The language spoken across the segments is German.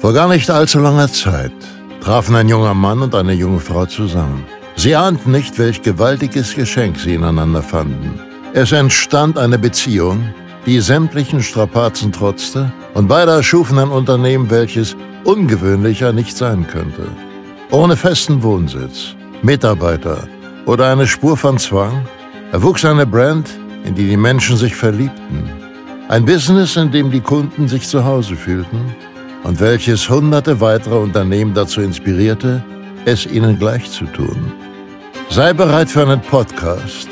Vor gar nicht allzu langer Zeit trafen ein junger Mann und eine junge Frau zusammen. Sie ahnten nicht, welch gewaltiges Geschenk sie ineinander fanden. Es entstand eine Beziehung, die sämtlichen Strapazen trotzte, und beide erschufen ein Unternehmen, welches ungewöhnlicher nicht sein könnte. Ohne festen Wohnsitz, Mitarbeiter oder eine Spur von Zwang erwuchs eine Brand, in die die Menschen sich verliebten. Ein Business, in dem die Kunden sich zu Hause fühlten und welches hunderte weitere Unternehmen dazu inspirierte, es ihnen gleich zu tun. Sei bereit für einen Podcast,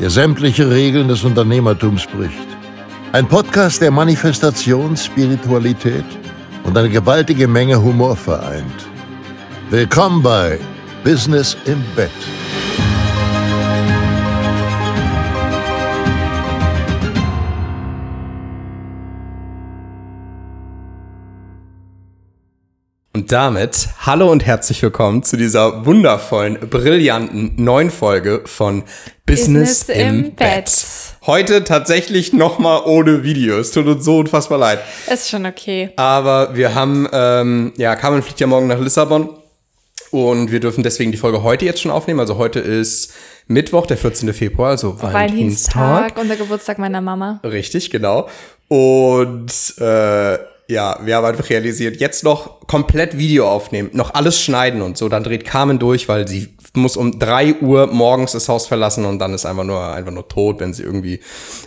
der sämtliche Regeln des Unternehmertums bricht. Ein Podcast, der Manifestation, Spiritualität und eine gewaltige Menge Humor vereint. Willkommen bei Business im Bett. Und damit hallo und herzlich willkommen zu dieser wundervollen, brillanten neuen Folge von Business, Business im, im Bett. Bett. Heute tatsächlich nochmal ohne Videos. Tut uns so unfassbar leid. Ist schon okay. Aber wir haben, ähm, ja, Carmen fliegt ja morgen nach Lissabon. Und wir dürfen deswegen die Folge heute jetzt schon aufnehmen. Also heute ist Mittwoch, der 14. Februar, also Valentinstag. Valentinstag und der Geburtstag meiner Mama. Richtig, genau. Und äh, ja, wir haben einfach realisiert, jetzt noch komplett Video aufnehmen, noch alles schneiden und so. Dann dreht Carmen durch, weil sie muss um drei Uhr morgens das Haus verlassen und dann ist einfach nur, einfach nur tot, wenn sie irgendwie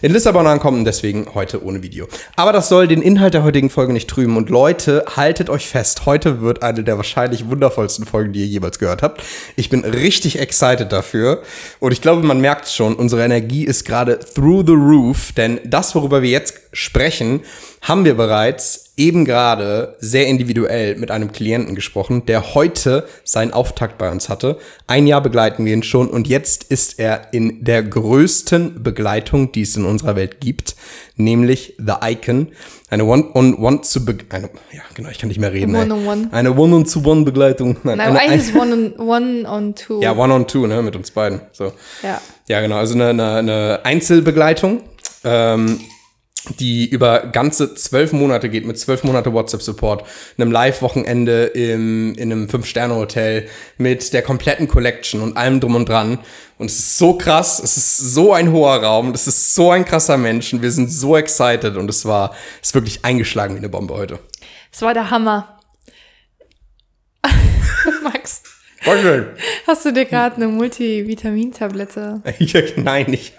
in Lissabon ankommt und deswegen heute ohne Video. Aber das soll den Inhalt der heutigen Folge nicht trüben. Und Leute, haltet euch fest, heute wird eine der wahrscheinlich wundervollsten Folgen, die ihr jemals gehört habt. Ich bin richtig excited dafür und ich glaube, man merkt schon, unsere Energie ist gerade through the roof, denn das, worüber wir jetzt sprechen, haben wir bereits eben gerade sehr individuell mit einem Klienten gesprochen, der heute seinen Auftakt bei uns hatte. Ein Jahr begleiten wir ihn schon und jetzt ist er in der größten Begleitung, die es in unserer Welt gibt, nämlich The Icon. Eine One-on-One zu Be eine, ja genau, ich kann nicht mehr reden. ey. One-on-one. Eine One-on-to-One-Begleitung. Nein, Nein, eine, eigentlich ist one on, one on two. ja, One-on-Two, ne, mit uns beiden. So. Ja. Ja, genau. Also eine, eine, eine Einzelbegleitung, ähm, die über ganze zwölf Monate geht, mit zwölf Monate WhatsApp-Support, einem Live-Wochenende im, in einem Fünf-Sterne-Hotel, mit der kompletten Collection und allem drum und dran. Und es ist so krass, es ist so ein hoher Raum, das ist so ein krasser Mensch und wir sind so excited und es war, es ist wirklich eingeschlagen wie eine Bombe heute. Es war der Hammer. Max, Danke. hast du dir gerade eine Multivitamintablette? Nein, nicht.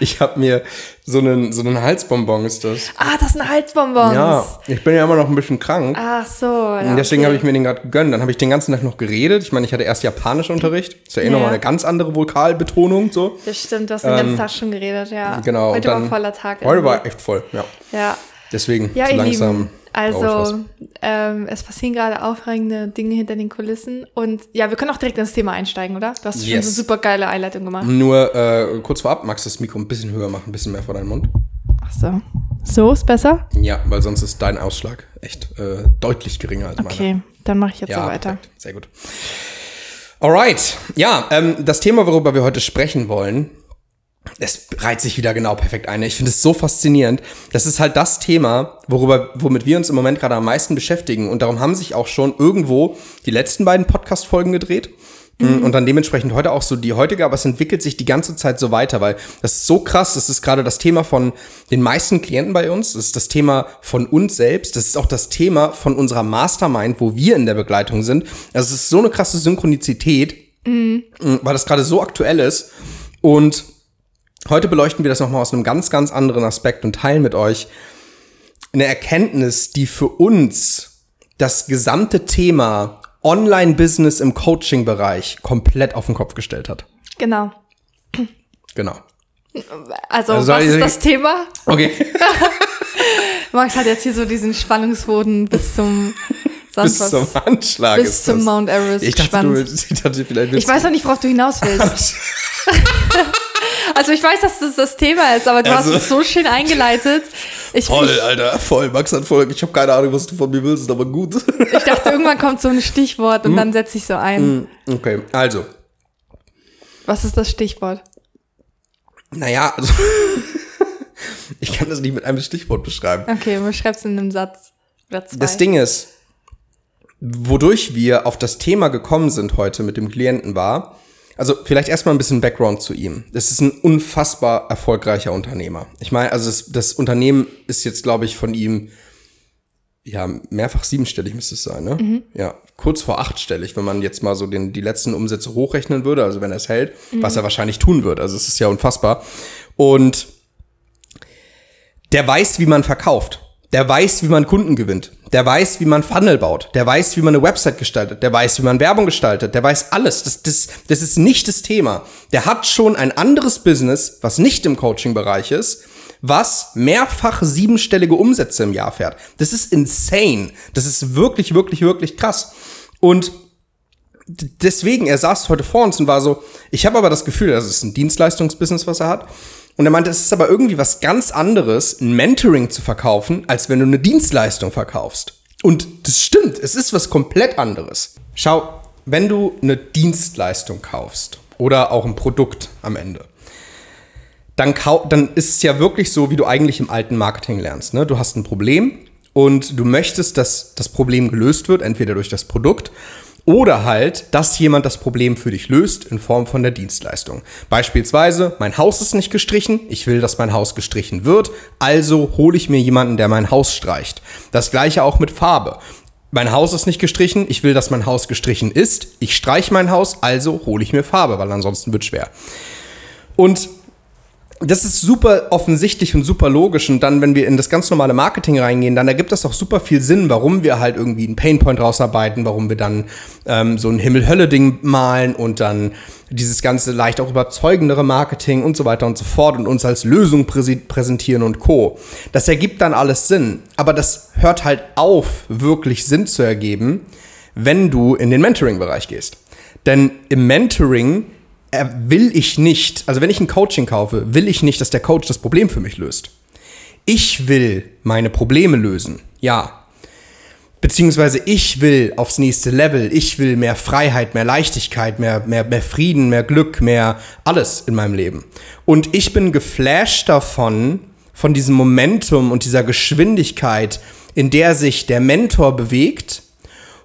Ich habe mir so einen, so einen Halsbonbon ist das. Ah, das sind Halsbonbons. Ja, ich bin ja immer noch ein bisschen krank. Ach so. Ja, Und Deswegen okay. habe ich mir den gerade gegönnt. Dann habe ich den ganzen Tag noch geredet. Ich meine, ich hatte erst Japanischunterricht. Ist ja eh Ja. nochmal eine ganz andere Vokalbetonung. So. Das stimmt, du hast den ganzen Tag schon geredet, ja. Ähm, Genau. Heute dann, war voller Tag. Heute irgendwie. war echt voll, ja. Ja. Deswegen Ja, so langsam. Lieben, also ähm, es passieren gerade aufregende Dinge hinter den Kulissen und ja, wir können auch direkt ins Thema einsteigen, oder? Du hast schon Yes. eine super geile Einleitung gemacht. Nur äh, kurz vorab, magst du das Mikro ein bisschen höher machen, ein bisschen mehr vor deinen Mund? Ach so. So ist besser? Ja, weil sonst ist dein Ausschlag echt äh, deutlich geringer als meiner. Okay, dann mache ich jetzt Ja, so weiter. perfekt. Sehr gut. Alright. Ja, ähm, das Thema, worüber wir heute sprechen wollen, es reiht sich wieder genau perfekt ein. Ich finde es so faszinierend. Das ist halt das Thema, worüber, womit wir uns im Moment gerade am meisten beschäftigen. Und darum haben sich auch schon irgendwo die letzten beiden Podcast-Folgen gedreht. Und dann dementsprechend heute auch so die heutige, aber es entwickelt sich die ganze Zeit so weiter, weil das ist so krass. Das ist gerade das Thema von den meisten Klienten bei uns. Das ist das Thema von uns selbst. Das ist auch das Thema von unserer Mastermind, wo wir in der Begleitung sind. Also es ist so eine krasse Synchronizität, weil das gerade so aktuell ist. Und heute beleuchten wir das nochmal aus einem ganz, ganz anderen Aspekt und teilen mit euch eine Erkenntnis, die für uns das gesamte Thema Online-Business im Coaching-Bereich komplett auf den Kopf gestellt hat. Genau. Genau. Also, Also, was ist das Thema? Okay. Max hat jetzt hier so diesen Spannungsboden bis zum sonst Bis zum. Anschlag Bis zum das. Mount Everest Ich dachte, du, ich dachte vielleicht Ich weiß noch nicht, worauf du hinaus willst. Also ich weiß, dass das das Thema ist, aber du Also- hast es so schön eingeleitet. Ich, Voll, ich, Alter, voll. Max hat voll. Ich habe keine Ahnung, was du von mir willst, aber gut. ich dachte, irgendwann kommt so ein Stichwort und Hm. dann setze ich so ein. Okay, also. Was ist das Stichwort? Naja, also. ich kann das nicht mit einem Stichwort beschreiben. Okay, beschreib's in einem Satz. Das Ding ist, wodurch wir auf das Thema gekommen sind heute mit dem Klienten war, also vielleicht erstmal ein bisschen Background zu ihm. Das ist ein unfassbar erfolgreicher Unternehmer. Ich meine, also das, das Unternehmen ist jetzt, glaube ich, von ihm ja mehrfach siebenstellig müsste es sein, ne? Mhm. Ja, kurz vor achtstellig, wenn man jetzt mal so den, die letzten Umsätze hochrechnen würde, also wenn er es hält, mhm. was er wahrscheinlich tun wird. Also es ist ja unfassbar. Und der weiß, wie man verkauft. Der weiß, wie man Kunden gewinnt. Der weiß, wie man Funnel baut. Der weiß, wie man eine Website gestaltet. Der weiß, wie man Werbung gestaltet. Der weiß alles. Das, das, das ist nicht das Thema. Der hat schon ein anderes Business, was nicht im Coaching-Bereich ist, was mehrfach siebenstellige Umsätze im Jahr fährt. Das ist insane. Das ist wirklich, wirklich, wirklich krass. Und deswegen, er saß heute vor uns und war so, ich habe aber das Gefühl, das ist ein Dienstleistungsbusiness, was er hat. Und er meinte, es ist aber irgendwie was ganz anderes, ein Mentoring zu verkaufen, als wenn du eine Dienstleistung verkaufst. Und das stimmt, es ist was komplett anderes. Schau, wenn du eine Dienstleistung kaufst oder auch ein Produkt am Ende, dann, dann ist es ja wirklich so, wie du eigentlich im alten Marketing lernst. Ne? Du hast ein Problem und du möchtest, dass das Problem gelöst wird, entweder durch das Produkt oder halt, dass jemand das Problem für dich löst in Form von der Dienstleistung. Beispielsweise, mein Haus ist nicht gestrichen, ich will, dass mein Haus gestrichen wird, also hole ich mir jemanden, der mein Haus streicht. Das gleiche auch mit Farbe. Mein Haus ist nicht gestrichen, ich will, dass mein Haus gestrichen ist, ich streiche mein Haus, also hole ich mir Farbe, weil ansonsten wird schwer. Und das ist super offensichtlich und super logisch. Und dann, wenn wir in das ganz normale Marketing reingehen, dann ergibt das auch super viel Sinn, warum wir halt irgendwie einen Painpoint rausarbeiten, warum wir dann ähm, so ein Himmel-Hölle-Ding malen und dann dieses ganze leicht auch überzeugendere Marketing und so weiter und so fort und uns als Lösung präsentieren und Co. Das ergibt dann alles Sinn. Aber das hört halt auf, wirklich Sinn zu ergeben, wenn du in den Mentoring-Bereich gehst. Denn im Mentoring will ich nicht, also wenn ich ein Coaching kaufe, will ich nicht, dass der Coach das Problem für mich löst. Ich will meine Probleme lösen, ja. Beziehungsweise ich will aufs nächste Level, ich will mehr Freiheit, mehr Leichtigkeit, mehr, mehr, mehr Frieden, mehr Glück, mehr alles in meinem Leben. Und ich bin geflasht davon, von diesem Momentum und dieser Geschwindigkeit, in der sich der Mentor bewegt.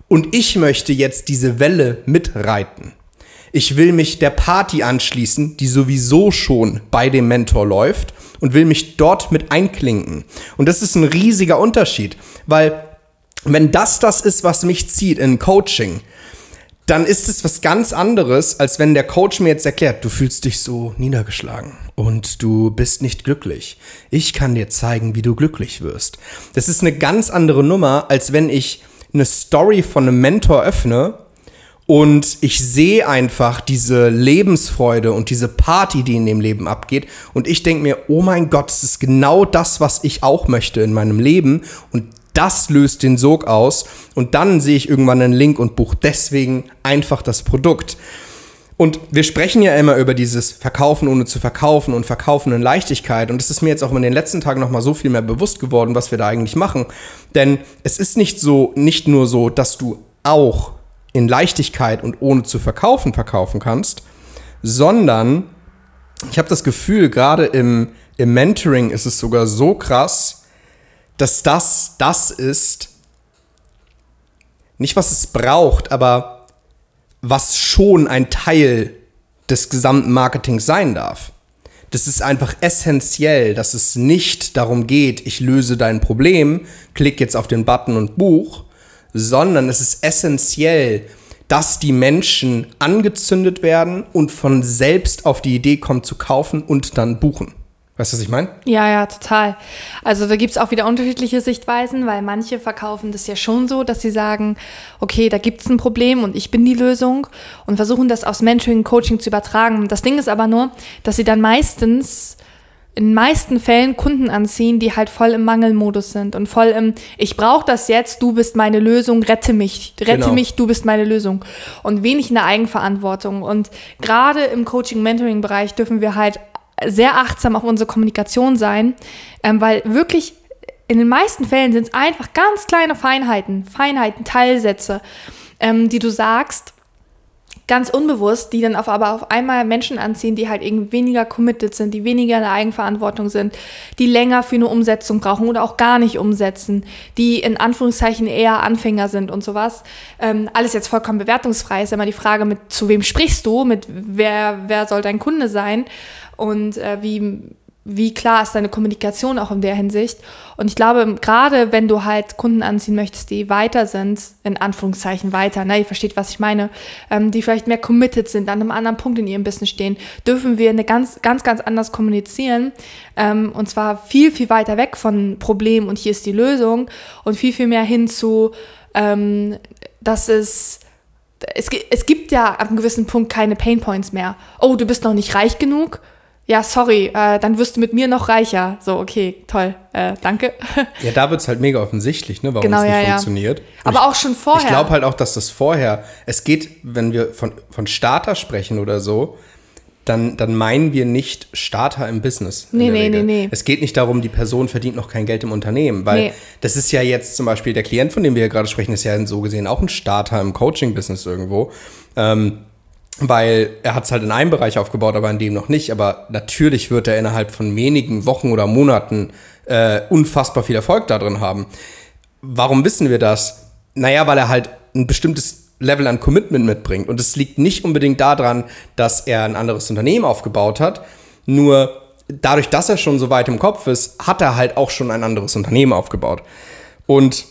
Und ich möchte jetzt diese Welle mitreiten. Ich will mich der Party anschließen, die sowieso schon bei dem Mentor läuft und will mich dort mit einklinken. Und das ist ein riesiger Unterschied, weil wenn das das ist, was mich zieht in Coaching, dann ist es was ganz anderes, als wenn der Coach mir jetzt erklärt, du fühlst dich so niedergeschlagen und du bist nicht glücklich. Ich kann dir zeigen, wie du glücklich wirst. Das ist eine ganz andere Nummer, als wenn ich eine Story von einem Mentor öffne und ich sehe einfach diese Lebensfreude und diese Party, die in dem Leben abgeht. Und ich denke mir, oh mein Gott, das ist genau das, was ich auch möchte in meinem Leben. Und das löst den Sog aus. Und dann sehe ich irgendwann einen Link und buche deswegen einfach das Produkt. Und wir sprechen ja immer über dieses Verkaufen ohne zu verkaufen und Verkaufen in Leichtigkeit. Und es ist mir jetzt auch in den letzten Tagen nochmal so viel mehr bewusst geworden, was wir da eigentlich machen. Denn es ist nicht so, nicht nur so, dass du auch in Leichtigkeit und ohne zu verkaufen verkaufen kannst, sondern ich habe das Gefühl, gerade im, im Mentoring ist es sogar so krass, dass das das ist, nicht was es braucht, aber was schon ein Teil des gesamten Marketings sein darf. Das ist einfach essentiell, dass es nicht darum geht, ich löse dein Problem, klick jetzt auf den Button und buch, sondern es ist essentiell, dass die Menschen angezündet werden und von selbst auf die Idee kommen zu kaufen und dann buchen. Weißt du, was ich meine? Ja, ja, total. Also da gibt es auch wieder unterschiedliche Sichtweisen, weil manche verkaufen das ja schon so, dass sie sagen, okay, da gibt es ein Problem und ich bin die Lösung und versuchen das aufs Mentoring, Coaching zu übertragen. Das Ding ist aber nur, dass sie dann meistens in den meisten Fällen Kunden anziehen, die halt voll im Mangelmodus sind und voll im Ich brauche das jetzt, du bist meine Lösung, rette mich, rette genau. mich, du bist meine Lösung und wenig in der Eigenverantwortung und gerade im Coaching-Mentoring-Bereich dürfen wir halt sehr achtsam auf unsere Kommunikation sein, ähm, weil wirklich in den meisten Fällen sind es einfach ganz kleine Feinheiten, Feinheiten, Teilsätze, ähm, die du sagst ganz unbewusst, die dann auf, aber auf einmal Menschen anziehen, die halt irgendwie weniger committed sind, die weniger in der Eigenverantwortung sind, die länger für eine Umsetzung brauchen oder auch gar nicht umsetzen, die in Anführungszeichen eher Anfänger sind und sowas. Ähm, alles jetzt vollkommen bewertungsfrei ist immer die Frage, mit zu wem sprichst du, mit wer, wer soll dein Kunde sein und äh, wie wie klar ist deine Kommunikation auch in der Hinsicht. Und ich glaube, gerade wenn du halt Kunden anziehen möchtest, die weiter sind, in Anführungszeichen weiter, ne, ihr versteht, was ich meine, ähm, die vielleicht mehr committed sind, an einem anderen Punkt in ihrem Business stehen, dürfen wir eine ganz, ganz, ganz anders kommunizieren. Ähm, und zwar viel, viel weiter weg von Problem und hier ist die Lösung und viel, viel mehr hin zu, ähm, dass es es, es gibt ja ab einem gewissen Punkt keine Pain Points mehr. Oh, du bist noch nicht reich genug ja, sorry, äh, dann wirst du mit mir noch reicher. So, okay, toll, äh, danke. Ja, da wird es halt mega offensichtlich, ne, warum genau, es nicht ja, funktioniert. Ja. Aber ich, auch schon vorher. Ich glaube halt auch, dass das vorher, es geht, wenn wir von, von Starter sprechen oder so, dann, dann meinen wir nicht Starter im Business. Nee, nee, Regel. nee, nee. Es geht nicht darum, die Person verdient noch kein Geld im Unternehmen, weil nee. das ist ja jetzt zum Beispiel der Klient, von dem wir hier gerade sprechen, ist ja so gesehen auch ein Starter im Coaching-Business irgendwo. Ähm, weil er hat es halt in einem Bereich aufgebaut, aber in dem noch nicht. Aber natürlich wird er innerhalb von wenigen Wochen oder Monaten äh, unfassbar viel Erfolg darin haben. Warum wissen wir das? Naja, weil er halt ein bestimmtes Level an Commitment mitbringt. Und es liegt nicht unbedingt daran, dass er ein anderes Unternehmen aufgebaut hat. Nur dadurch, dass er schon so weit im Kopf ist, hat er halt auch schon ein anderes Unternehmen aufgebaut. Und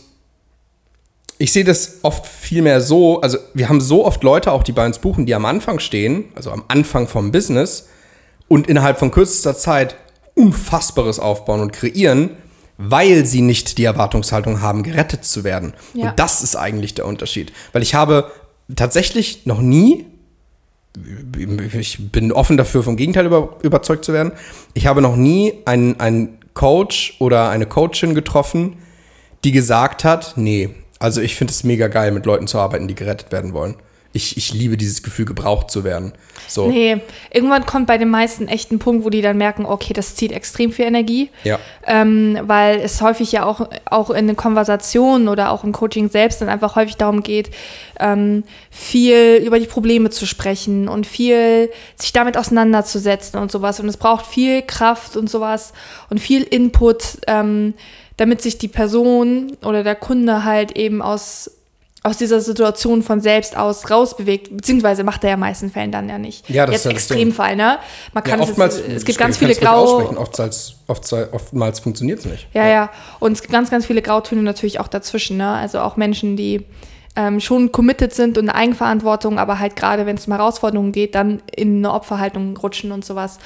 ich sehe das oft vielmehr so, also wir haben so oft Leute auch, die bei uns buchen, die am Anfang stehen, also am Anfang vom Business und innerhalb von kürzester Zeit Unfassbares aufbauen und kreieren, weil sie nicht die Erwartungshaltung haben, gerettet zu werden. Ja. Und das ist eigentlich der Unterschied. Weil ich habe tatsächlich noch nie, ich bin offen dafür, vom Gegenteil über, überzeugt zu werden, ich habe noch nie einen, einen Coach oder eine Coachin getroffen, die gesagt hat, nee, also ich finde es mega geil, mit Leuten zu arbeiten, die gerettet werden wollen. Ich, ich liebe dieses Gefühl, gebraucht zu werden. So. Nee, irgendwann kommt bei den meisten echt ein Punkt, wo die dann merken, okay, das zieht extrem viel Energie. Ja. Ähm, weil es häufig ja auch, auch in den Konversationen oder auch im Coaching selbst dann einfach häufig darum geht, ähm, viel über die Probleme zu sprechen und viel sich damit auseinanderzusetzen und sowas. Und es braucht viel Kraft und sowas und viel Input. Ähm, damit sich die Person oder der Kunde halt eben aus, aus dieser Situation von selbst aus rausbewegt, beziehungsweise macht er ja in meisten Fällen dann ja nicht. Ja, das Jetzt ist Extremfall, ne? Man kann ja, oftmals, es, es gibt ganz viele Grau... Oftmals, oftmals funktioniert es nicht. Ja, ja, ja. Und es gibt ganz, ganz viele Grautöne natürlich auch dazwischen, ne? Also auch Menschen, die ähm, schon committed sind und eine Eigenverantwortung, aber halt gerade, wenn es um Herausforderungen geht, dann in eine Opferhaltung rutschen und sowas.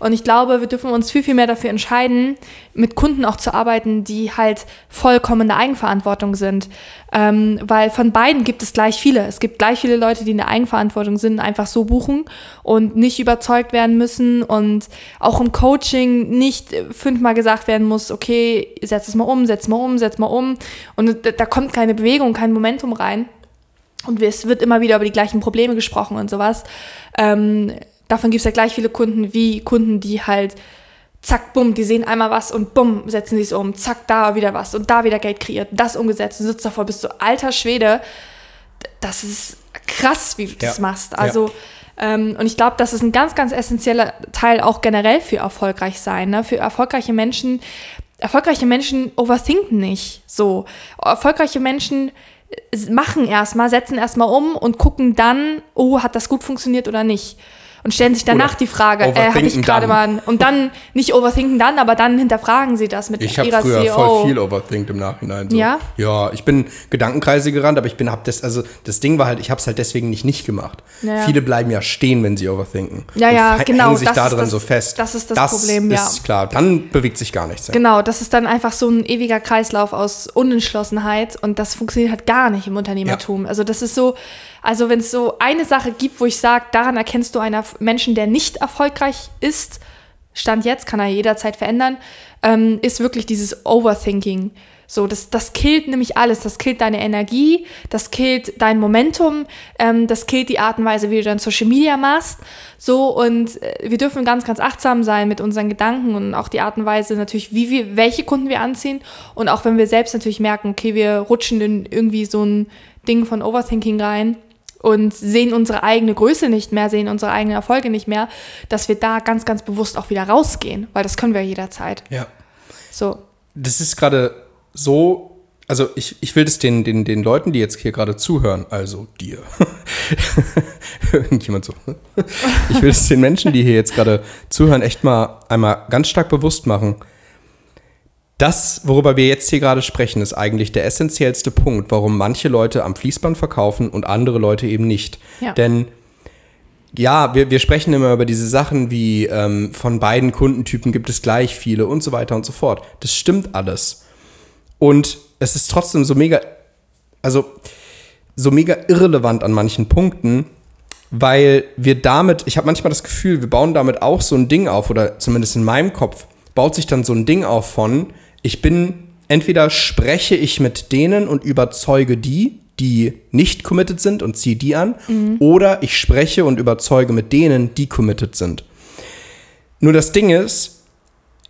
Und ich glaube, wir dürfen uns viel, viel mehr dafür entscheiden, mit Kunden auch zu arbeiten, die halt vollkommen in der Eigenverantwortung sind. Ähm, weil von beiden gibt es gleich viele. Es gibt gleich viele Leute, die in der Eigenverantwortung sind, einfach so buchen und nicht überzeugt werden müssen und auch im Coaching nicht fünfmal gesagt werden muss, okay, setz es mal um, setz mal um, setz mal um. Und da kommt keine Bewegung, kein Momentum rein. Und es wird immer wieder über die gleichen Probleme gesprochen und sowas. Ähm, davon gibt es ja gleich viele Kunden wie Kunden, die halt zack, bumm, die sehen einmal was und bumm, setzen sie es um, zack, da wieder was und da wieder Geld kreiert, das umgesetzt, du sitzt davor, bist so alter Schwede. Das ist krass, wie du ja. das machst. Also, ja. ähm, und ich glaube, das ist ein ganz, ganz essentieller Teil auch generell für erfolgreich sein. Ne? Für erfolgreiche Menschen, erfolgreiche Menschen overthinken nicht so. Erfolgreiche Menschen machen erstmal, setzen erstmal um und gucken dann, oh, hat das gut funktioniert oder nicht und stellen sich danach oder die Frage, äh, habe ich gerade mal und dann nicht overthinken dann, aber dann hinterfragen sie das mit ich ihrer Ich habe früher CEO. voll viel overthinkt im Nachhinein. So. Ja? Ja, ich bin Gedankenkreise gerannt, aber ich bin hab das also das Ding war halt, ich habe es halt deswegen nicht nicht gemacht. Ja. Viele bleiben ja stehen, wenn sie overthinken. Ja, ja, und genau. Hängen sich da drin das, so fest. Das ist das, das Problem, ja. ist klar. Dann bewegt sich gar nichts. Genau, das ist dann einfach so ein ewiger Kreislauf aus Unentschlossenheit und das funktioniert halt gar nicht im Unternehmertum. Ja. Also das ist so also wenn es so eine Sache gibt, wo ich sage, daran erkennst du einen Menschen, der nicht erfolgreich ist, Stand jetzt, kann er jederzeit verändern, ähm, ist wirklich dieses Overthinking. So, das, das killt nämlich alles. Das killt deine Energie, das killt dein Momentum, ähm, das killt die Art und Weise, wie du dann Social Media machst. So, und äh, wir dürfen ganz, ganz achtsam sein mit unseren Gedanken und auch die Art und Weise natürlich, wie wir, welche Kunden wir anziehen. Und auch wenn wir selbst natürlich merken, okay, wir rutschen in irgendwie so ein Ding von Overthinking rein, und sehen unsere eigene Größe nicht mehr, sehen unsere eigenen Erfolge nicht mehr, dass wir da ganz, ganz bewusst auch wieder rausgehen, weil das können wir jederzeit. Ja. So. Das ist gerade so, also ich, ich will das den, den, den Leuten, die jetzt hier gerade zuhören, also dir, irgendjemand so, ich will es den Menschen, die hier jetzt gerade zuhören, echt mal einmal ganz stark bewusst machen. Das, worüber wir jetzt hier gerade sprechen, ist eigentlich der essentiellste Punkt, warum manche Leute am Fließband verkaufen und andere Leute eben nicht. Ja. Denn ja, wir, wir sprechen immer über diese Sachen wie ähm, von beiden Kundentypen gibt es gleich viele und so weiter und so fort. Das stimmt alles. Und es ist trotzdem so mega, also so mega irrelevant an manchen Punkten, weil wir damit, ich habe manchmal das Gefühl, wir bauen damit auch so ein Ding auf, oder zumindest in meinem Kopf, baut sich dann so ein Ding auf von, ich bin, entweder spreche ich mit denen und überzeuge die, die nicht committed sind und ziehe die an, oder ich spreche und überzeuge mit denen, die committed sind. Nur das Ding ist,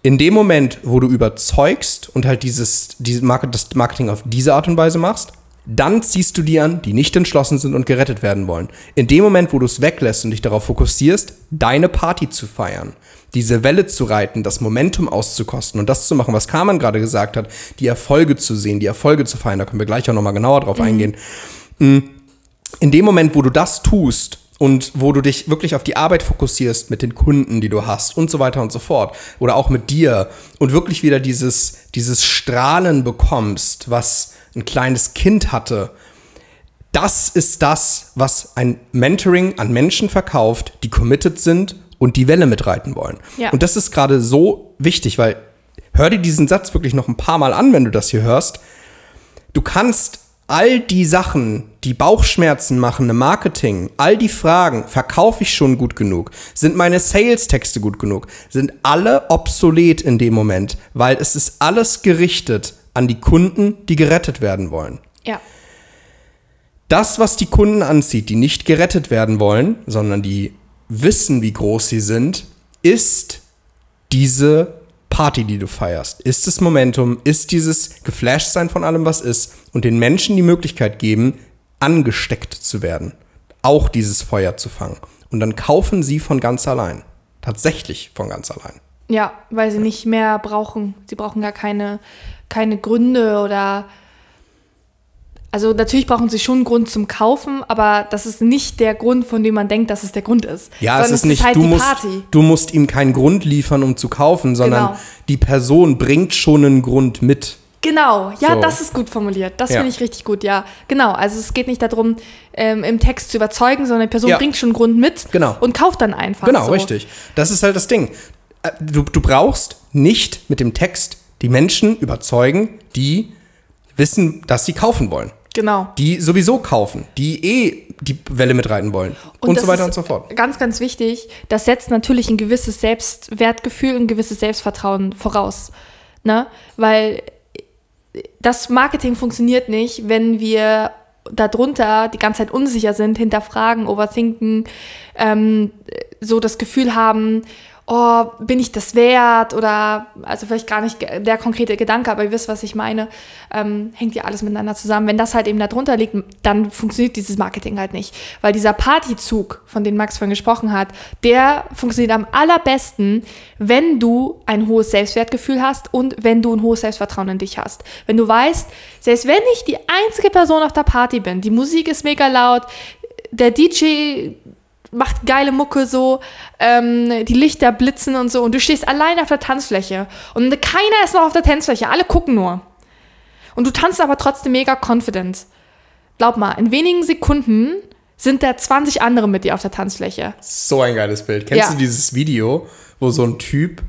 in dem Moment, wo du überzeugst und halt dieses, diese Market, das Marketing auf diese Art und Weise machst, dann ziehst du die an, die nicht entschlossen sind und gerettet werden wollen. In dem Moment, wo du es weglässt und dich darauf fokussierst, deine Party zu feiern, diese Welle zu reiten, das Momentum auszukosten und das zu machen, was Carmen gerade gesagt hat, die Erfolge zu sehen, die Erfolge zu feiern, da können wir gleich auch nochmal genauer drauf eingehen. In dem Moment, wo du das tust und wo du dich wirklich auf die Arbeit fokussierst mit den Kunden, die du hast und so weiter und so fort oder auch mit dir und wirklich wieder dieses, dieses Strahlen bekommst, was ein kleines Kind hatte, das ist das, was ein Mentoring an Menschen verkauft, die committed sind und die Welle mitreiten wollen. Ja. Und das ist gerade so wichtig, weil hör dir diesen Satz wirklich noch ein paar Mal an, wenn du das hier hörst. Du kannst all die Sachen, die Bauchschmerzen machen im Marketing, all die Fragen, verkaufe ich schon gut genug? Sind meine Sales-Texte gut genug? Sind alle obsolet in dem Moment, weil es ist alles gerichtet an die Kunden, die gerettet werden wollen. Ja. Das, was die Kunden anzieht, die nicht gerettet werden wollen, sondern die wissen, wie groß sie sind, ist diese Party, die du feierst. Ist das Momentum, ist dieses Geflashtsein von allem, was ist und den Menschen die Möglichkeit geben, angesteckt zu werden, auch dieses Feuer zu fangen. Und dann kaufen sie von ganz allein. Tatsächlich von ganz allein. Ja, weil sie nicht mehr brauchen. Sie brauchen gar keine, keine Gründe oder. Also natürlich brauchen sie schon einen Grund zum Kaufen, aber das ist nicht der Grund, von dem man denkt, dass es der Grund ist. Ja, es Sondern ist nicht, halt du, musst, du musst ihm keinen Grund liefern, um zu kaufen, sondern Genau. die Person bringt schon einen Grund mit. Genau, ja, So. das ist gut formuliert. Das Ja. finde ich richtig gut, ja. Genau, also es geht nicht darum, ähm, im Text zu überzeugen, sondern die Person Ja. bringt schon einen Grund mit Genau. und kauft dann einfach. Genau, so. richtig. Das ist halt das Ding. Äh, Du, du brauchst nicht mit dem Text die Menschen überzeugen, die wissen, dass sie kaufen wollen. Genau. Die sowieso kaufen, die eh die Welle mitreiten wollen. Und, das so weiter und so fort. Ganz, ganz wichtig, das setzt natürlich ein gewisses Selbstwertgefühl, ein gewisses Selbstvertrauen voraus. Ne? Weil das Marketing funktioniert nicht, wenn wir darunter die ganze Zeit unsicher sind, hinterfragen, overthinken, ähm, so das Gefühl haben, oh, bin ich das wert? Oder, also vielleicht gar nicht der konkrete Gedanke, aber ihr wisst, was ich meine, ähm, hängt ja alles miteinander zusammen. Wenn das halt eben darunter liegt, dann funktioniert dieses Marketing halt nicht. Weil dieser Partyzug, von dem Max vorhin gesprochen hat, der funktioniert am allerbesten, wenn du ein hohes Selbstwertgefühl hast und wenn du ein hohes Selbstvertrauen in dich hast. Wenn du weißt, selbst wenn ich die einzige Person auf der Party bin, die Musik ist mega laut, der DJ macht geile Mucke so, ähm, die Lichter blitzen und so und du stehst allein auf der Tanzfläche und keiner ist noch auf der Tanzfläche, alle gucken nur. Und du tanzt aber trotzdem mega confident. Glaub mal, in wenigen Sekunden sind da 20 andere mit dir auf der Tanzfläche. So ein geiles Bild. Kennst Ja. du dieses Video, wo so ein Typ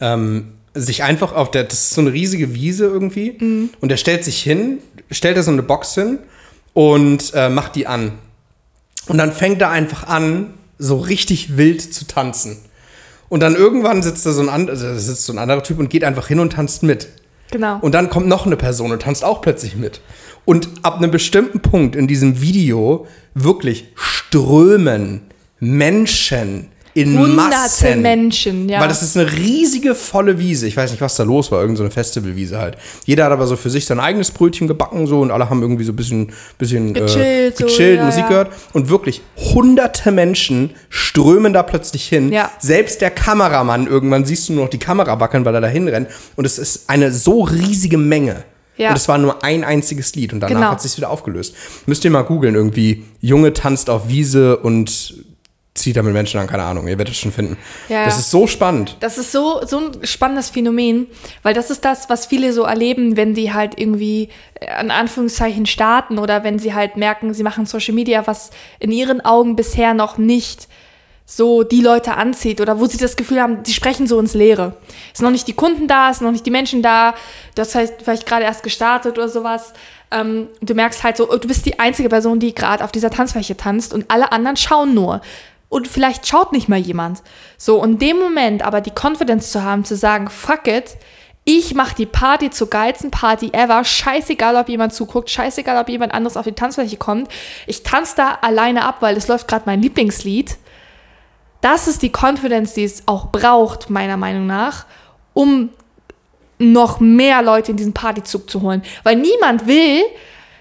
ähm, sich einfach auf der, das ist so eine riesige Wiese irgendwie, Mhm. und der stellt sich hin, stellt da so eine Box hin und äh, macht die an. Und dann fängt er einfach an, so richtig wild zu tanzen. Und dann irgendwann sitzt da so ein, and- also sitzt so ein anderer Typ und geht einfach hin und tanzt mit. Genau. Und dann kommt noch eine Person und tanzt auch plötzlich mit. Und ab einem bestimmten Punkt in diesem Video wirklich strömen Menschen in Hunderte Massen. Menschen, ja. Weil das ist eine riesige, volle Wiese. Ich weiß nicht, was da los war. Irgend so eine Festivalwiese halt. Jeder hat aber so für sich sein eigenes Brötchen gebacken so und alle haben irgendwie so ein bisschen, bisschen Gechillt, äh, so, gechillt ja, Musik ja. gehört. Und wirklich hunderte Menschen strömen da plötzlich hin. Ja. Selbst der Kameramann, irgendwann siehst du nur noch die Kamera wackeln, weil er da hinrennt. Und es ist eine so riesige Menge. Ja. Und es war nur ein einziges Lied und danach Genau. hat sich wieder aufgelöst. Müsst ihr mal googeln, irgendwie Junge tanzt auf Wiese und zieht da mit Menschen an, keine Ahnung, ihr werdet es schon finden. Ja. Das ist so spannend. Das ist so, so ein spannendes Phänomen, weil das ist das, was viele so erleben, wenn sie halt irgendwie äh, in Anführungszeichen starten oder wenn sie halt merken, sie machen Social Media, was in ihren Augen bisher noch nicht so die Leute anzieht oder wo sie das Gefühl haben, sie sprechen so ins Leere. Ist noch nicht die Kunden da, ist noch nicht die Menschen da, du hast halt vielleicht gerade erst gestartet oder sowas. Ähm, du merkst halt so, oh, du bist die einzige Person, die gerade auf dieser Tanzfläche tanzt und alle anderen schauen nur. Und vielleicht schaut nicht mal jemand. So, und dem Moment aber die Confidence zu haben, zu sagen, fuck it, ich mache die Party zur geilsten Party ever. Scheißegal, ob jemand zuguckt, scheißegal, ob jemand anderes auf die Tanzfläche kommt. Ich tanze da alleine ab, weil es läuft gerade mein Lieblingslied. Das ist die Confidence, die es auch braucht, meiner Meinung nach, um noch mehr Leute in diesen Partyzug zu holen. Weil niemand will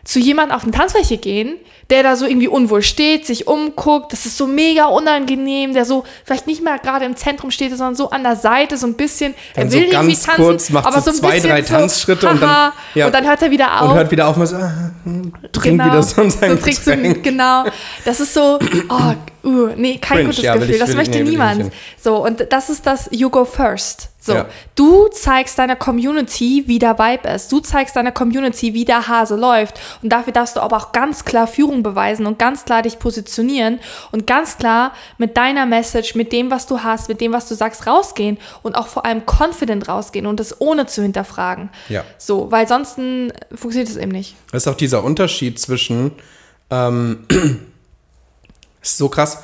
zu jemandem auf eine Tanzfläche gehen, der da so irgendwie unwohl steht, sich umguckt. Das ist so mega unangenehm, der so vielleicht nicht mehr gerade im Zentrum steht, sondern so an der Seite so ein bisschen. Dann er so will irgendwie ganz tanzen, kurz, macht aber so so ein zwei, drei so, Tanzschritte und dann- ja. und dann hört er wieder auf. Und hört wieder auf und so, ah, hm, trinkt wieder so sein Genau. so trinkt so, Getränk. genau. Das ist so, oh, uh, nee, kein Cringe, gutes ja, Gefühl. ich- das möchte nee, niemand. So, und das ist das You Go First. So, Ja. du zeigst deiner Community, wie der Vibe ist. Du zeigst deiner Community, wie der Hase läuft. Und dafür darfst du aber auch ganz klar Führung beweisen und ganz klar dich positionieren und ganz klar mit deiner Message, mit dem, was du hast, mit dem, was du sagst, rausgehen und auch vor allem confident rausgehen und das ohne zu hinterfragen. Ja. So, weil sonst funktioniert es eben nicht. Das ist auch dieser Unterschied zwischen, ähm, ist so krass.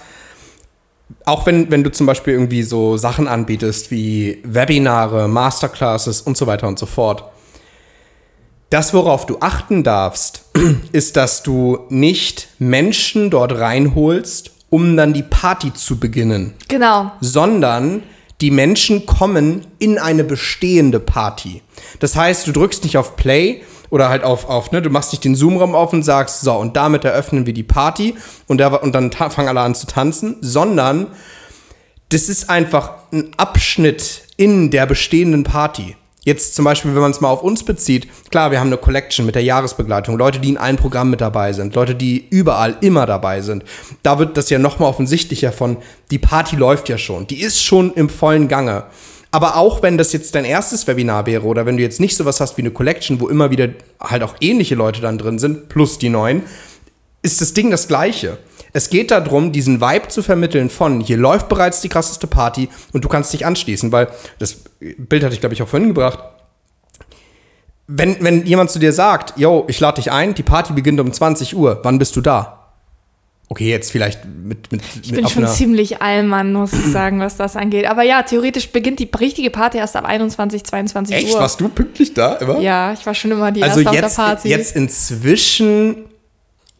Auch wenn, wenn du zum Beispiel irgendwie so Sachen anbietest wie Webinare, Masterclasses und so weiter und so fort. Das, worauf du achten darfst, ist, dass du nicht Menschen dort reinholst, um dann die Party zu beginnen Genau. sondern die Menschen kommen in eine bestehende Party. Das heißt, du drückst nicht auf Play oder halt auf, auf ne, du machst nicht den Zoom-Raum auf und sagst, so, und damit eröffnen wir die Party und, da, und dann fangen alle an zu tanzen, sondern das ist einfach ein Abschnitt in der bestehenden Party. Jetzt zum Beispiel, wenn man es mal auf uns bezieht, klar, wir haben eine Collection mit der Jahresbegleitung, Leute, die in allen Programmen mit dabei sind, Leute, die überall immer dabei sind. Da wird das ja nochmal offensichtlicher von, die Party läuft ja schon, die ist schon im vollen Gange. Aber auch wenn das jetzt dein erstes Webinar wäre oder wenn du jetzt nicht sowas hast wie eine Collection, wo immer wieder halt auch ähnliche Leute dann drin sind, plus die neuen, ist das Ding das gleiche. Es geht darum, diesen Vibe zu vermitteln von, hier läuft bereits die krasseste Party und du kannst dich anschließen, weil das Bild hatte ich, glaube ich, auch vorhin gebracht. Wenn, wenn jemand zu dir sagt, yo, ich lade dich ein, die Party beginnt um 20 Uhr, wann bist du da? Okay, jetzt vielleicht mit, mit, Ich mit bin schon ziemlich allmann, muss ich sagen, was das angeht. Aber ja, theoretisch beginnt die richtige Party erst ab 21, 22 Echt? Uhr. Warst du pünktlich da immer? Ja, ich war schon immer die Also erste jetzt, auf der Party. jetzt inzwischen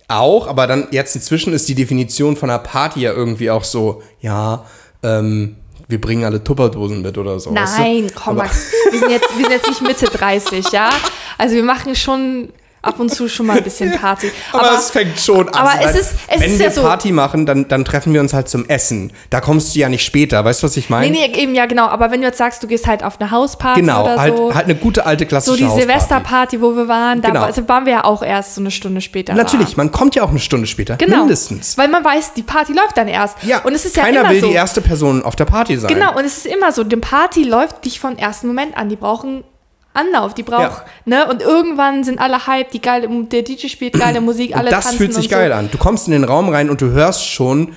auch, aber dann jetzt inzwischen ist die Definition von einer Party ja irgendwie auch so, ja, ähm, wir bringen alle Tupperdosen mit oder so. weißt du? Nein, komm, Aber- Max. Wir sind, jetzt, wir sind jetzt nicht Mitte 30, ja? Also wir machen schon ab und zu schon mal ein bisschen Party. Aber, es fängt schon an. aber es ist- es Wenn ist wir ja so- Party machen, dann, dann treffen wir uns halt zum Essen. Da kommst du ja nicht später. Weißt du, was ich meine? Nee, nee, eben, ja, genau. Aber wenn du jetzt sagst, du gehst halt auf eine Hausparty genau, oder halt, so. halt eine gute alte so klassische die Hausparty. Silvesterparty, wo wir waren, da Genau. also waren wir ja auch erst so eine Stunde später. Natürlich, Da. man kommt ja auch eine Stunde später. Genau. Mindestens. Weil man weiß, die Party läuft dann erst. Ja, und es ist ja keiner immer will so. die erste Person auf der Party sein. Genau, und es ist immer so, die Party läuft dich von ersten Moment an. Die brauchen Anlauf, die braucht, ne? Und irgendwann sind alle hype, die geile, der DJ spielt geile Musik, alle Und das fühlt sich geil so. an. Du kommst in den Raum rein und du hörst schon,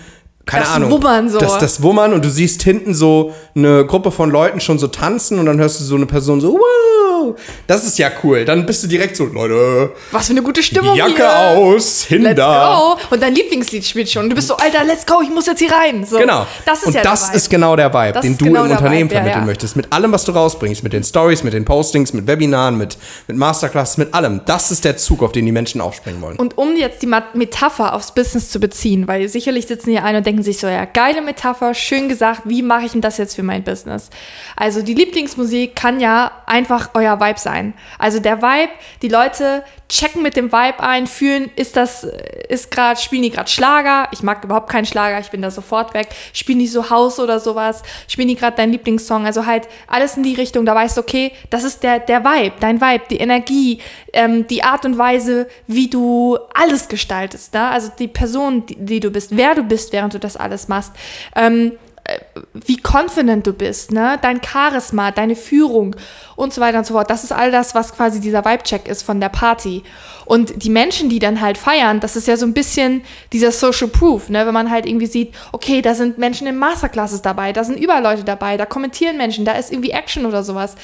keine Das Ahnung. Wummern so. Das, das Wummern und du siehst hinten so eine Gruppe von Leuten schon so tanzen und dann hörst du so eine Person so, wow, Das ist ja cool. Dann bist du direkt so, Leute, Was für eine gute Stimmung Jacke hier. aus, hin Let's da. go. Und dein Lieblingslied spielt schon. Du bist so, Alter, let's go, ich muss jetzt hier rein. So. Genau. Das ist und ja das ist genau der Vibe, Das den du genau im Unternehmen Vibe, ja, vermitteln ja. möchtest. Mit allem, was du rausbringst. Mit den Stories, mit den Postings, mit Webinaren, mit, mit Masterclasses, mit allem. Das ist der Zug, auf den die Menschen aufspringen wollen. Und um jetzt die Metapher aufs Business zu beziehen, weil sicherlich sitzen hier ein und denken sich so, ja, geile Metapher, schön gesagt, wie mache ich denn das jetzt für mein Business? Also die Lieblingsmusik kann ja einfach euer Vibe sein. Also der Vibe, die Leute checken mit dem Vibe ein, fühlen, ist das, ist gerade, spielen die gerade Schlager? Ich mag überhaupt keinen Schlager, ich bin da sofort weg. Spielen die so Haus oder sowas? Spielen die gerade deinen Lieblingssong? Also halt alles in die Richtung, da weißt du, okay, das ist der, der Vibe, dein Vibe, die Energie, ähm, die Art und Weise, wie du alles gestaltest, ne? also die Person, die, die du bist, wer du bist, während du das alles machst. Ähm, wie confident du bist, ne? Dein Charisma, deine Führung und so weiter und so fort. Das ist all das, was quasi dieser Vibe-Check ist von der Party. Und die Menschen, die dann halt feiern, das ist ja so ein bisschen dieser Social Proof, ne? Wenn man halt irgendwie sieht, okay, da sind Menschen in Masterclasses dabei, da sind überall Leute dabei, da kommentieren Menschen, da ist irgendwie Action oder sowas.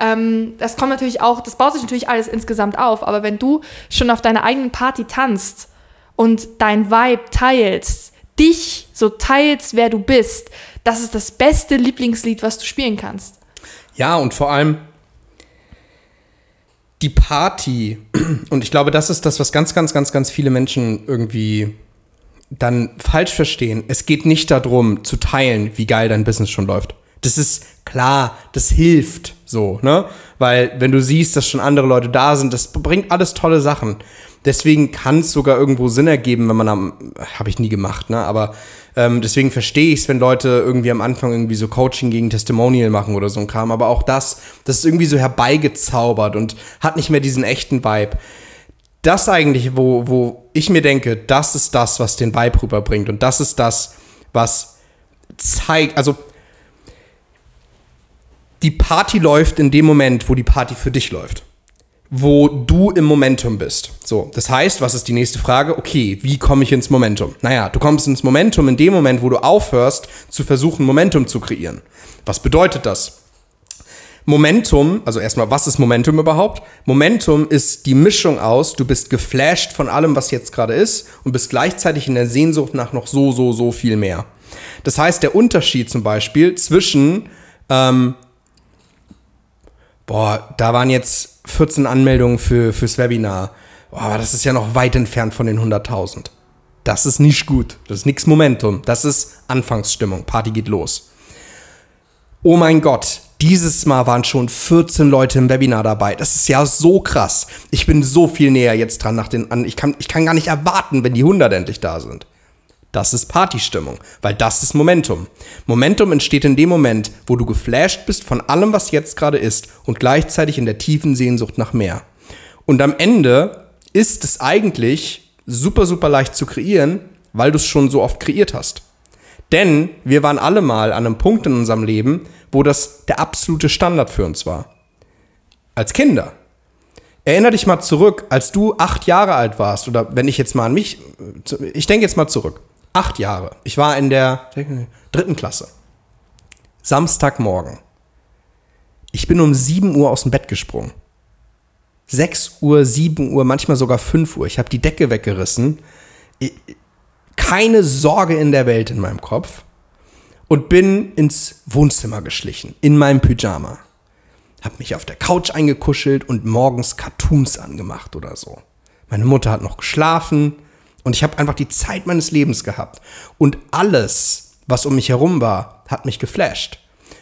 Ähm, das kommt natürlich auch, das baut sich natürlich alles insgesamt auf, aber wenn du schon auf deiner eigenen Party tanzt und dein Vibe teilst, dich so teilst, wer du bist, das ist das beste Lieblingslied, was du spielen kannst. Ja, und vor allem die Party. Und ich glaube, das ist das, was ganz, ganz, ganz, ganz viele Menschen irgendwie dann falsch verstehen. Es geht nicht darum, zu teilen, wie geil dein Business schon läuft. Das ist klar, das hilft so, ne? Weil wenn du siehst, dass schon andere Leute da sind, das bringt alles tolle Sachen. Deswegen kann es sogar irgendwo Sinn ergeben, wenn man am, habe ich nie gemacht, ne? Aber ähm, deswegen verstehe ich es, wenn Leute irgendwie am Anfang irgendwie so Coaching gegen Testimonial machen oder so ein Kram. Aber auch das, das ist irgendwie so herbeigezaubert und hat nicht mehr diesen echten Vibe. Das eigentlich, wo, wo ich mir denke, das ist das, was den Vibe rüberbringt. Und das ist das, was zeigt, also die Party läuft in dem Moment, wo die Party für dich läuft. Wo du im Momentum bist. So, das heißt, was ist die nächste Frage? Okay, wie komme ich ins Momentum? Naja, du kommst ins Momentum in dem Moment, wo du aufhörst, zu versuchen, Momentum zu kreieren. Was bedeutet das? Momentum, also erstmal, was ist Momentum überhaupt? Momentum ist die Mischung aus, du bist geflasht von allem, was jetzt gerade ist und bist gleichzeitig in der Sehnsucht nach noch so, so, so viel mehr. Das heißt, der Unterschied zum Beispiel zwischen, ähm, boah, da waren jetzt 14 Anmeldungen für, fürs Webinar. Aber das ist ja noch weit entfernt von den 100.000. Das ist nicht gut. Das ist nix Momentum. Das ist Anfangsstimmung. Party geht los. Oh mein Gott, dieses Mal waren schon 14 Leute im Webinar dabei. Das ist ja so krass. Ich bin so viel näher jetzt dran nach den an. Ich kann, ich kann gar nicht erwarten, wenn die 100 endlich da sind. Das ist Partystimmung, weil das ist Momentum. Momentum entsteht in dem Moment, wo du geflasht bist von allem, was jetzt gerade ist und gleichzeitig in der tiefen Sehnsucht nach mehr. Und am Ende ist es eigentlich super, super leicht zu kreieren, weil du es schon so oft kreiert hast. Denn wir waren alle mal an einem Punkt in unserem Leben, wo das der absolute Standard für uns war. Als Kinder. Erinner dich mal zurück, als du acht Jahre alt warst, oder wenn ich jetzt mal an mich, ich denke jetzt mal zurück. Acht Jahre. Ich war in der dritten Klasse. Samstagmorgen. Ich bin um 7 Uhr aus dem Bett gesprungen. 6 Uhr, 7 Uhr, manchmal sogar 5 Uhr. Ich habe die Decke weggerissen. Keine Sorge in der Welt in meinem Kopf. Und bin ins Wohnzimmer geschlichen, in meinem Pyjama. Hab mich auf der Couch eingekuschelt und morgens Cartoons angemacht oder so. Meine Mutter hat noch geschlafen und ich habe einfach die Zeit meines Lebens gehabt. Und alles, was um mich herum war, hat mich geflasht.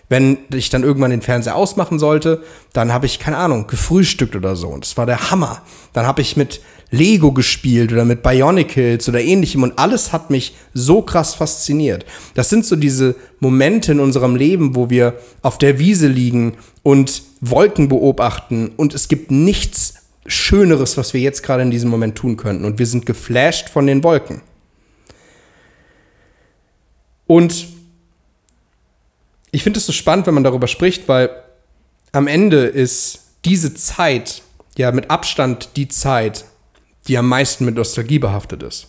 Wenn ich dann irgendwann den Fernseher ausmachen sollte, dann habe ich, keine Ahnung, gefrühstückt oder so. Und das war der Hammer. Dann habe ich mit Lego gespielt oder mit Bionicles oder ähnlichem. Und alles hat mich so krass fasziniert. Das sind so diese Momente in unserem Leben, wo wir auf der Wiese liegen und Wolken beobachten. Und es gibt nichts Schöneres, was wir jetzt gerade in diesem Moment tun könnten. Und wir sind geflasht von den Wolken. Und ich finde es so spannend, wenn man darüber spricht, weil am Ende ist diese Zeit ja mit Abstand die Zeit, die am meisten mit Nostalgie behaftet ist.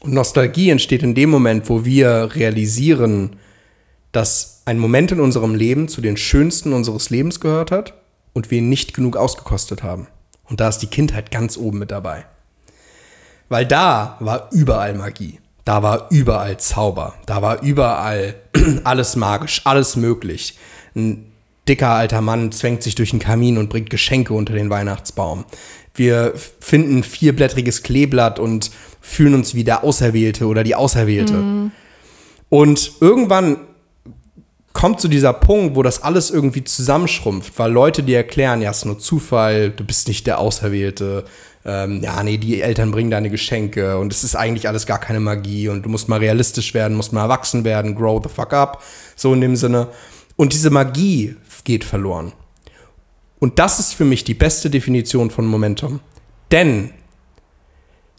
Und Nostalgie entsteht in dem Moment, wo wir realisieren, dass ein Moment in unserem Leben zu den schönsten unseres Lebens gehört hat und wir ihn nicht genug ausgekostet haben. Und da ist die Kindheit ganz oben mit dabei. Weil da war überall Magie. Da war überall Zauber. Da war überall alles magisch, alles möglich. Ein dicker alter Mann zwängt sich durch den Kamin und bringt Geschenke unter den Weihnachtsbaum. Wir finden vierblättriges Kleeblatt und fühlen uns wie der Auserwählte oder die Auserwählte. Mhm. Und irgendwann kommt zu dieser Punkt, wo das alles irgendwie zusammenschrumpft, weil Leute dir erklären, ja, es ist nur Zufall, du bist nicht der Auserwählte, ähm, ja, nee, die Eltern bringen deine Geschenke und es ist eigentlich alles gar keine Magie und du musst mal realistisch werden, musst mal erwachsen werden, grow the fuck up, so in dem Sinne. Und diese Magie geht verloren. Und das ist für mich die beste Definition von Momentum. Denn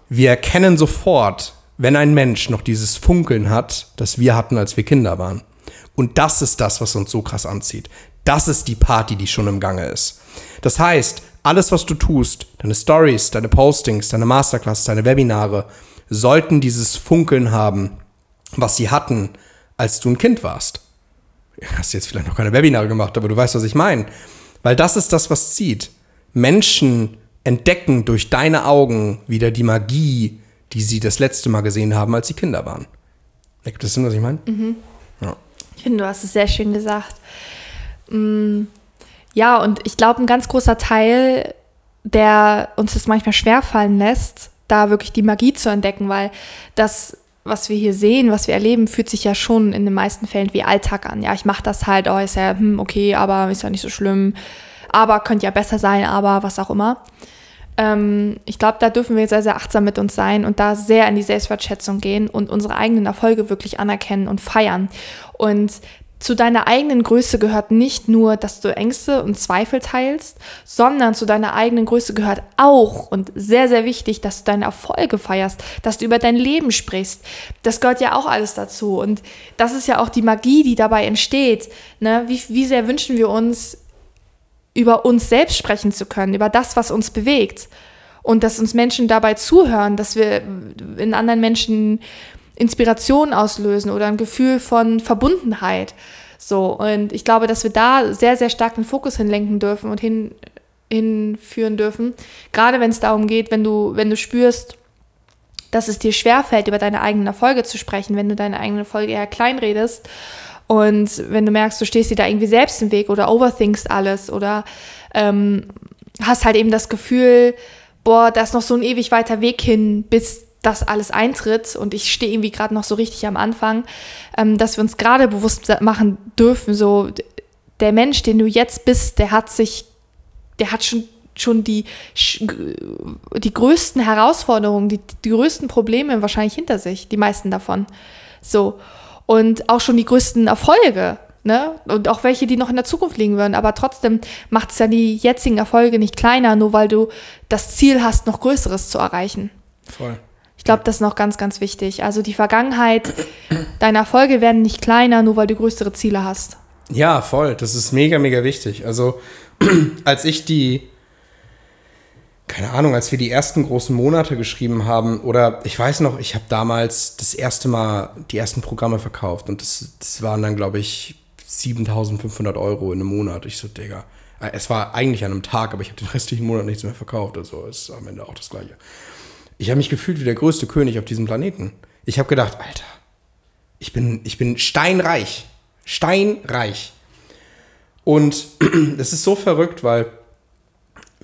wir erkennen sofort, wenn ein Mensch noch dieses Funkeln hat, das wir hatten, als wir Kinder waren. Und das ist das, was uns so krass anzieht. Das ist die Party, die schon im Gange ist. Das heißt, alles, was du tust, deine Stories, deine Postings, deine Masterclass, deine Webinare, sollten dieses Funkeln haben, was sie hatten, als du ein Kind warst. Hast jetzt vielleicht noch keine Webinare gemacht, aber du weißt, was ich meine. Weil das ist das, was zieht. Menschen entdecken durch deine Augen wieder die Magie, die sie das letzte Mal gesehen haben, als sie Kinder waren. Ergibt das Sinn, was ich meine? Mhm. Ich finde, du hast es sehr schön gesagt. Mm, ja, und ich glaube, ein ganz großer Teil, der uns das manchmal schwerfallen lässt, da wirklich die Magie zu entdecken, weil das, was wir hier sehen, was wir erleben, fühlt sich ja schon in den meisten Fällen wie Alltag an. Ja, ich mache das halt, oh, ist ja hm, okay, aber ist ja nicht so schlimm, aber könnte ja besser sein, aber was auch immer. Ähm, ich glaube, da dürfen wir sehr, sehr achtsam mit uns sein und da sehr in die Selbstwertschätzung gehen und unsere eigenen Erfolge wirklich anerkennen und feiern. Und zu deiner eigenen Größe gehört nicht nur, dass du Ängste und Zweifel teilst, sondern zu deiner eigenen Größe gehört auch und sehr, sehr wichtig, dass du deine Erfolge feierst, dass du über dein Leben sprichst. Das gehört ja auch alles dazu. Und das ist ja auch die Magie, die dabei entsteht. Ne? Wie, wie sehr wünschen wir uns, über uns selbst sprechen zu können, über das, was uns bewegt. Und dass uns Menschen dabei zuhören, dass wir in anderen Menschen Inspiration auslösen oder ein Gefühl von Verbundenheit. So, und ich glaube, dass wir da sehr, sehr stark den Fokus hinlenken dürfen und hin, hinführen dürfen. Gerade wenn es darum geht, wenn du, wenn du spürst, dass es dir schwerfällt, über deine eigenen Erfolge zu sprechen, wenn du deine eigenen Erfolge eher kleinredest und wenn du merkst, du stehst dir da irgendwie selbst im Weg oder overthinkst alles oder ähm, hast halt eben das Gefühl, boah, da ist noch so ein ewig weiter Weg hin, bis das alles eintritt und ich stehe irgendwie gerade noch so richtig am Anfang, ähm, dass wir uns gerade bewusst machen dürfen, so der Mensch, den du jetzt bist, der hat sich, der hat schon schon die, die größten Herausforderungen, die, die größten Probleme wahrscheinlich hinter sich, die meisten davon. So. Und auch schon die größten Erfolge. Ne? Und auch welche, die noch in der Zukunft liegen würden. Aber trotzdem macht es ja die jetzigen Erfolge nicht kleiner, nur weil du das Ziel hast, noch Größeres zu erreichen. Voll. Ich glaube, das ist noch ganz, ganz wichtig. Also die Vergangenheit, deine Erfolge werden nicht kleiner, nur weil du größere Ziele hast. Ja, voll. Das ist mega, mega wichtig. Also als ich die, keine Ahnung, als wir die ersten großen Monate geschrieben haben, oder ich weiß noch, ich habe damals das erste Mal die ersten Programme verkauft und das, das waren dann, glaube ich, 7500 Euro in einem Monat. Ich so, Digga. Es war eigentlich an einem Tag, aber ich habe den restlichen Monat nichts mehr verkauft. Also ist am Ende auch das Gleiche. Ich habe mich gefühlt wie der größte König auf diesem Planeten. Ich habe gedacht, Alter, ich bin, ich bin steinreich. Steinreich. Und das ist so verrückt, weil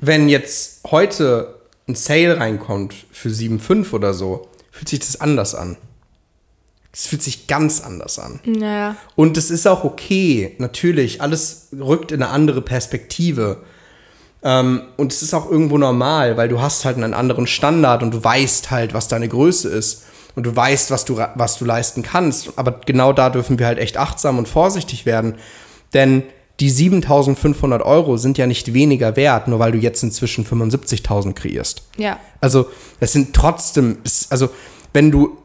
wenn jetzt heute ein Sale reinkommt für 7,5 oder so, fühlt sich das anders an. Es fühlt sich ganz anders an. Naja. Und es ist auch okay, natürlich, alles rückt in eine andere Perspektive. Ähm, und es ist auch irgendwo normal, weil du hast halt einen anderen Standard und du weißt halt, was deine Größe ist. Und du weißt, was du, was du leisten kannst. Aber genau da dürfen wir halt echt achtsam und vorsichtig werden. Denn die 7500 Euro sind ja nicht weniger wert, nur weil du jetzt inzwischen 75.000 kreierst. Ja. Also, es sind trotzdem, also, wenn du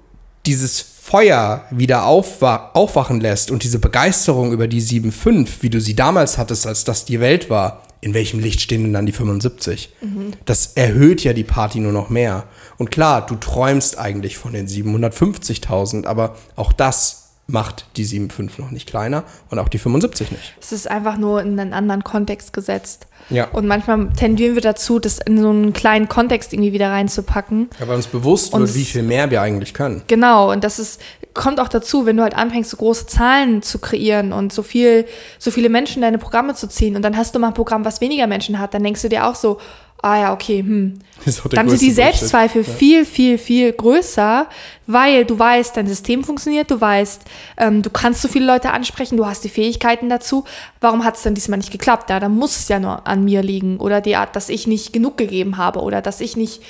dieses Feuer wieder aufwa aufwachen lässt und diese Begeisterung über die 7,5, wie du sie damals hattest, als das die Welt war, in welchem Licht stehen denn dann die 75? Mhm. Das erhöht ja die Party nur noch mehr. Und klar, du träumst eigentlich von den 750.000, aber auch das macht die 7,5 noch nicht kleiner und auch die 75 nicht. Es ist einfach nur in einen anderen Kontext gesetzt. Ja. Und manchmal tendieren wir dazu, das in so einen kleinen Kontext irgendwie wieder reinzupacken. Ja, weil uns bewusst Und wird, wie viel mehr wir eigentlich können. Genau, und das ist, kommt auch dazu, wenn du halt anfängst, so große Zahlen zu kreieren und so viel, so viele Menschen in deine Programme zu ziehen und dann hast du mal ein Programm, was weniger Menschen hat, dann denkst du dir auch so, ah ja, okay, hm. Dann sind die. Selbstzweifel viel, viel, viel größer, weil du weißt, dein System funktioniert, du weißt, ähm, du kannst so viele Leute ansprechen, du hast die Fähigkeiten dazu. Warum hat es dann diesmal nicht geklappt? Ja, dann muss es ja nur an mir liegen oder die Art, dass ich nicht genug gegeben habe oder dass ich nicht,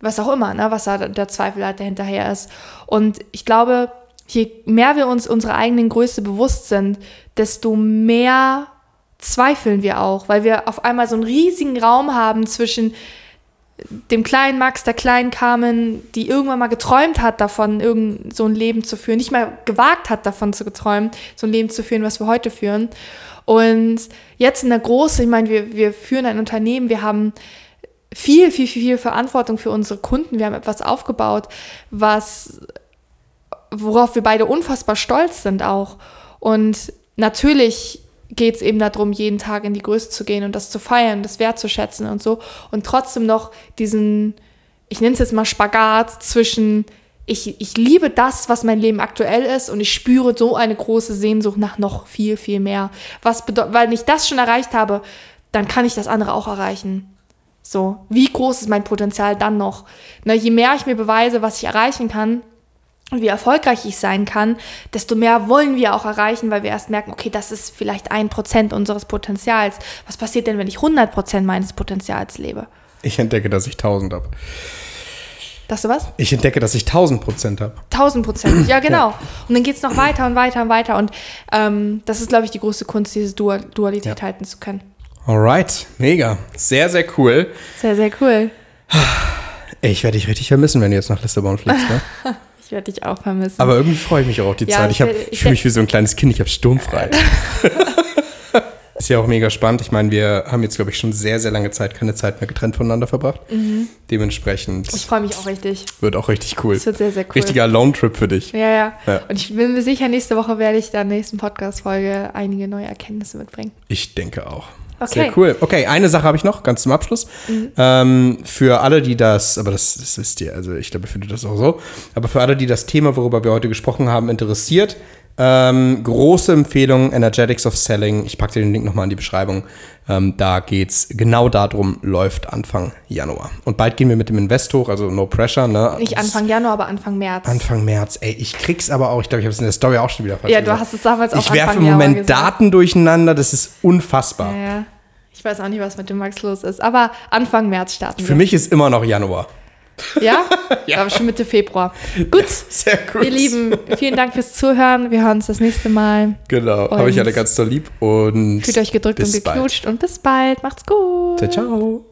was auch immer, ne, was da der Zweifel halt dahinterher ist. Und ich glaube, je mehr wir uns unserer eigenen Größe bewusst sind, desto mehr zweifeln wir auch, weil wir auf einmal so einen riesigen Raum haben zwischen dem kleinen Max, der kleinen Carmen, die irgendwann mal geträumt hat davon, irgend so ein Leben zu führen, nicht mal gewagt hat davon zu geträumen, so ein Leben zu führen, was wir heute führen. Und jetzt in der Große, ich meine, wir, wir führen ein Unternehmen, wir haben viel, viel, viel, viel Verantwortung für unsere Kunden. Wir haben etwas aufgebaut, was, worauf wir beide unfassbar stolz sind auch. Und natürlich geht es eben darum, jeden Tag in die Größe zu gehen und das zu feiern, das wertzuschätzen und so. Und trotzdem noch diesen, ich nenne es jetzt mal Spagat zwischen, ich, ich liebe das, was mein Leben aktuell ist und ich spüre so eine große Sehnsucht nach noch viel, viel mehr. Was bedeutet, weil ich das schon erreicht habe, dann kann ich das andere auch erreichen. So, wie groß ist mein Potenzial dann noch? Na, je mehr ich mir beweise, was ich erreichen kann, und wie erfolgreich ich sein kann, desto mehr wollen wir auch erreichen, weil wir erst merken, okay, das ist vielleicht ein Prozent unseres Potenzials. Was passiert denn, wenn ich 100 Prozent meines Potenzials lebe? Ich entdecke, dass ich 1000 habe. Dass du was? Ich entdecke, dass ich 1000 Prozent habe. 1000 Prozent, ja genau. Und dann geht es noch weiter und weiter und weiter. Und ähm, das ist, glaube ich, die große Kunst, diese Dual Dualität Ja. halten zu können. Alright, mega. Sehr, sehr cool. Sehr, sehr cool. Ich werde dich richtig vermissen, wenn du jetzt nach Lissabon fliegst, ne? Ich werde dich auch vermissen. Aber irgendwie freue ich mich auch auf die Ja, Zeit. ich hab- ich ich fühle mich wie so ein kleines Kind, ich habe sturmfrei. Ist ja auch mega spannend. Ich meine, wir haben jetzt, glaube ich, schon sehr, sehr lange Zeit keine Zeit mehr getrennt voneinander verbracht. Dementsprechend Mhm. ich freue mich auch richtig. wird auch richtig cool. Das wird sehr, sehr cool. Richtiger Lone-Trip für dich. Ja, ja, Ja. Und ich bin mir sicher, nächste Woche werde ich der nächsten Podcast-Folge einige neue Erkenntnisse mitbringen. Ich denke auch. Okay. Sehr cool. Okay, eine Sache habe ich noch, ganz zum Abschluss. Ähm, für alle, die das, aber das, das wisst ihr, also ich glaube, ihr findet das auch so, aber für alle, die das Thema, worüber wir heute gesprochen haben, interessiert, ähm, große Empfehlung, Energetics of Selling. Ich packe dir den Link nochmal in die Beschreibung. Ähm, da geht es genau darum, läuft Anfang Januar. Und bald gehen wir mit dem Invest hoch, also no pressure. Ne? Nicht Anfang Januar, aber Anfang März. Anfang März. Ey, ich krieg's aber auch, ich glaube, ich habe es in der Story auch schon wieder falsch ja, du gesagt. hast es damals auch Ich werfe im Moment. Daten durcheinander, das ist unfassbar. Ja, ja. Ich weiß auch nicht, was mit dem Max los ist, aber Anfang März starten Für wir. mich ist immer noch Januar. Ja? ja. Aber schon Mitte Februar. Gut, Sehr gut. ihr Lieben, vielen Dank fürs Zuhören. Wir hören uns das nächste Mal. Genau, habe ich alle ganz doll lieb und Fühlt euch gedrückt und bald. geknutscht und bis bald. Macht's gut. Ciao, ciao.